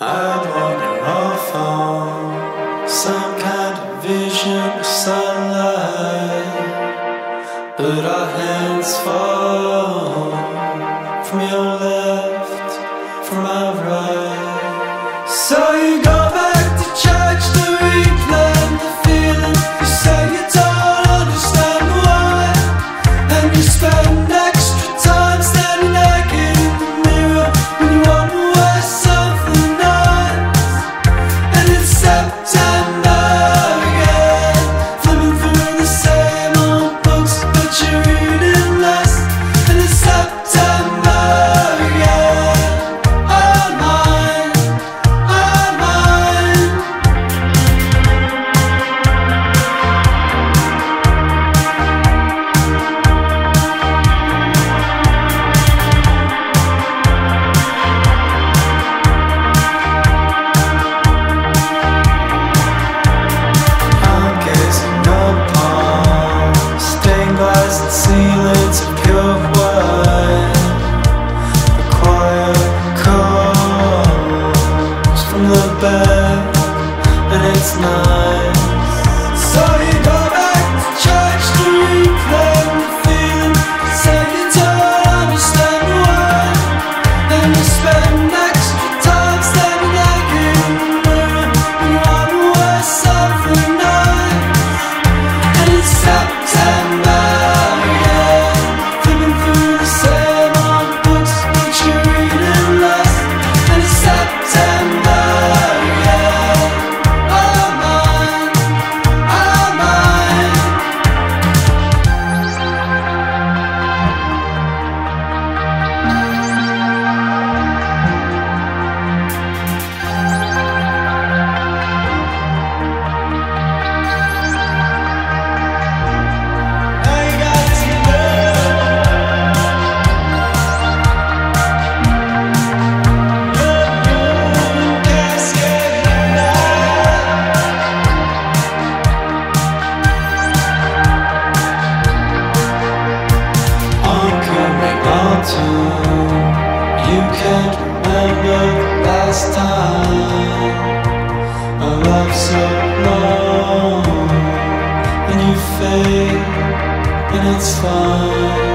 I wonder off on some kind of vision of sunlight, but our hands fall from your left, from my right. So you go. back, and it's not. so long and you fade and it's fine.